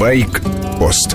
Байк-пост.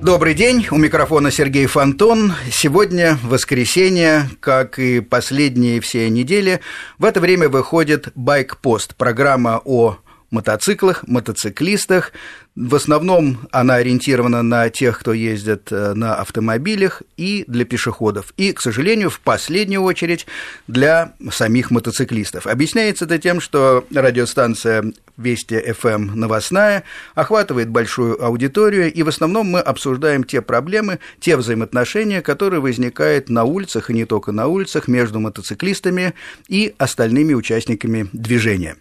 Добрый день, у микрофона Сергей Фонтон. Сегодня воскресенье, как и последние все недели, в это время выходит «Байк-пост», программа о мотоциклах, мотоциклистах. В основном она ориентирована на тех, кто ездит э, на автомобилях и для пешеходов. И, к сожалению, в последнюю очередь для самих мотоциклистов. Объясняется это тем, что радиостанция Вести ФМ эм новостная охватывает большую аудиторию, и в основном мы обсуждаем те проблемы, те взаимоотношения, которые возникают на улицах и не только на улицах между мотоциклистами и остальными участниками движения.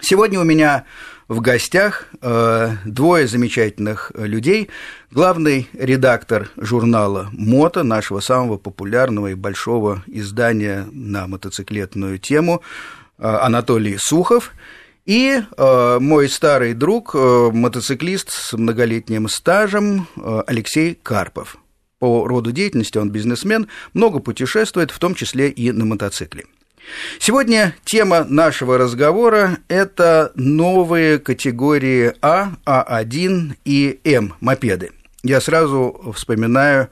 Сегодня у меня в гостях э, двое замечательных людей. Главный редактор журнала «Мото», нашего самого популярного и большого издания на мотоциклетную тему, э, Анатолий Сухов, и э, мой старый друг, мотоциклист с многолетним стажем Алексей Карпов. По роду деятельности он бизнесмен, много путешествует, в том числе и на мотоцикле. Сегодня тема нашего разговора – это новые категории А, А1 и М мопеды. Я сразу вспоминаю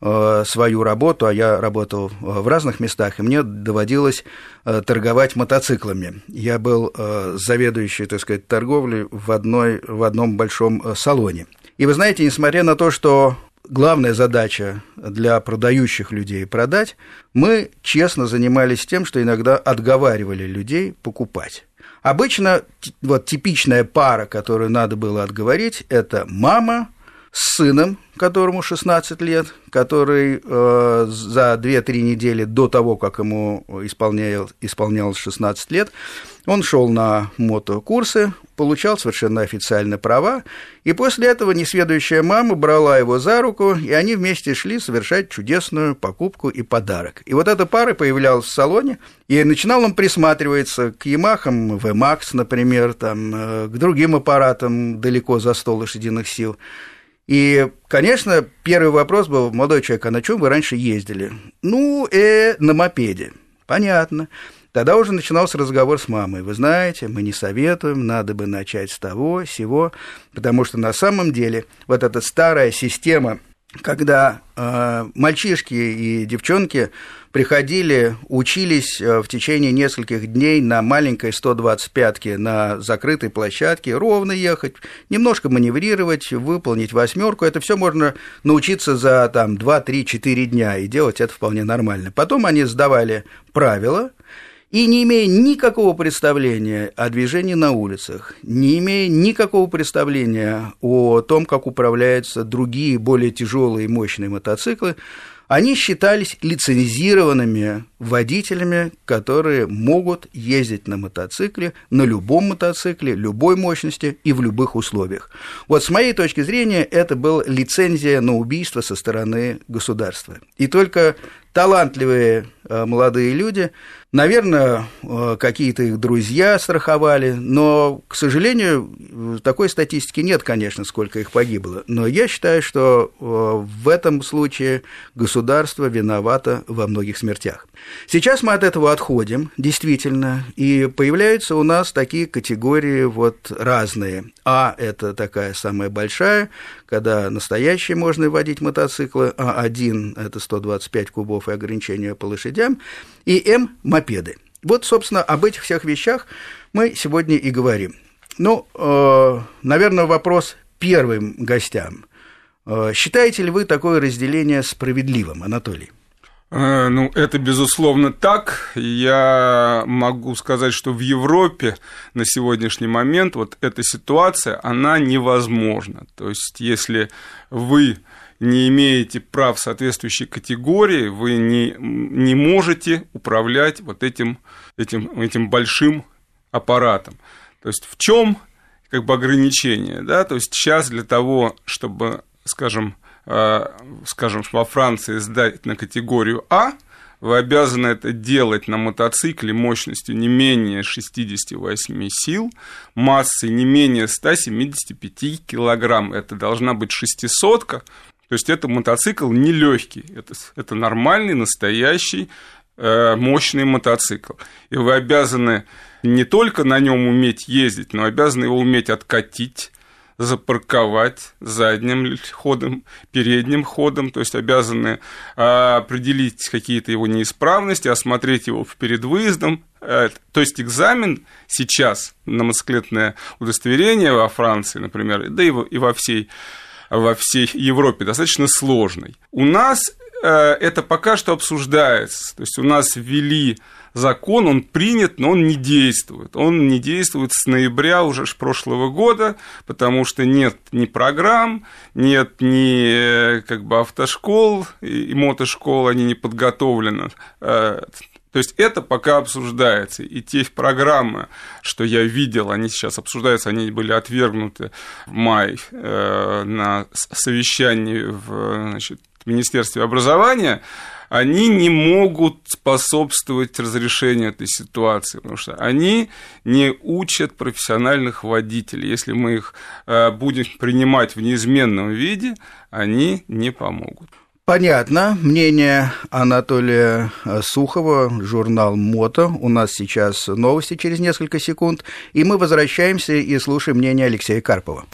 э, свою работу, а я работал э, в разных местах, и мне доводилось э, торговать мотоциклами. Я был заведующий, так сказать, торговлей в, одной, в одном большом салоне. И вы знаете, несмотря на то, что главная задача для продающих людей продать, мы честно занимались тем, что иногда отговаривали людей покупать. Обычно вот типичная пара, которую надо было отговорить, это мама с сыном, которому 16 лет, который э, за 2-3 недели до того, как ему исполнял, исполнялось 16 лет, он шел на мотокурсы, получал совершенно официально права, и после этого несведущая мама брала его за руку, и они вместе шли совершать чудесную покупку и подарок. И вот эта пара появлялась в салоне, и начинал он присматриваться к Ямахам, VMAX, например, там, э, к другим аппаратам далеко за 100 лошадиных сил. И, конечно, первый вопрос был, молодой человек, а на чем вы раньше ездили? Ну, э, на мопеде. Понятно. Тогда уже начинался разговор с мамой. Вы знаете, мы не советуем, надо бы начать с того, сего, потому что на самом деле вот эта старая система, когда э, мальчишки и девчонки приходили, учились э, в течение нескольких дней на маленькой 125-ке на закрытой площадке, ровно ехать, немножко маневрировать, выполнить восьмерку. Это все можно научиться за там, 2, 3, 4 дня и делать это вполне нормально. Потом они сдавали правила, и не имея никакого представления о движении на улицах, не имея никакого представления о том, как управляются другие более тяжелые и мощные мотоциклы, они считались лицензированными водителями, которые могут ездить на мотоцикле, на любом мотоцикле, любой мощности и в любых условиях. Вот с моей точки зрения это была лицензия на убийство со стороны государства. И только талантливые э, молодые люди Наверное, э, какие-то их друзья страховали, но, к сожалению, такой статистики нет, конечно, сколько их погибло. Но я считаю, что э, в этом случае государство виновато во многих смертях. Сейчас мы от этого отходим, действительно, и появляются у нас такие категории вот разные. А – это такая самая большая, когда настоящие можно водить мотоциклы, А1 – это 125 кубов и ограничения по лошадям, и М – мопеды. Вот, собственно, об этих всех вещах мы сегодня и говорим. Ну, э, наверное, вопрос первым гостям. Э, считаете ли вы такое разделение справедливым, Анатолий? Э, ну, это безусловно так. Я могу сказать, что в Европе на сегодняшний момент вот эта ситуация, она невозможна. То есть, если вы не имеете прав соответствующей категории, вы не, не можете управлять вот этим, этим, этим большим аппаратом. То есть в чем как бы ограничение, да, то есть сейчас для того, чтобы, скажем, э, скажем, во Франции сдать на категорию А, вы обязаны это делать на мотоцикле мощностью не менее 68 сил, массой не менее 175 килограмм. Это должна быть шестисотка, то есть это мотоцикл нелегкий, это, это нормальный, настоящий, э, мощный мотоцикл. И вы обязаны не только на нем уметь ездить, но обязаны его уметь откатить, запарковать задним ходом, передним ходом, то есть обязаны а, определить какие-то его неисправности, осмотреть его перед выездом. Э, то есть экзамен сейчас на мотоциклетное удостоверение во Франции, например, да и во всей во всей Европе достаточно сложный. У нас э, это пока что обсуждается. То есть у нас ввели закон, он принят, но он не действует. Он не действует с ноября уже прошлого года, потому что нет ни программ, нет ни как бы автошкол и мотошкол, они не подготовлены. То есть это пока обсуждается. И те программы, что я видел, они сейчас обсуждаются, они были отвергнуты в мае э, на совещании в значит, Министерстве образования они не могут способствовать разрешению этой ситуации, потому что они не учат профессиональных водителей. Если мы их э, будем принимать в неизменном виде, они не помогут. Понятно. Мнение Анатолия Сухова, журнал «Мото». У нас сейчас новости через несколько секунд, и мы возвращаемся и слушаем мнение Алексея Карпова.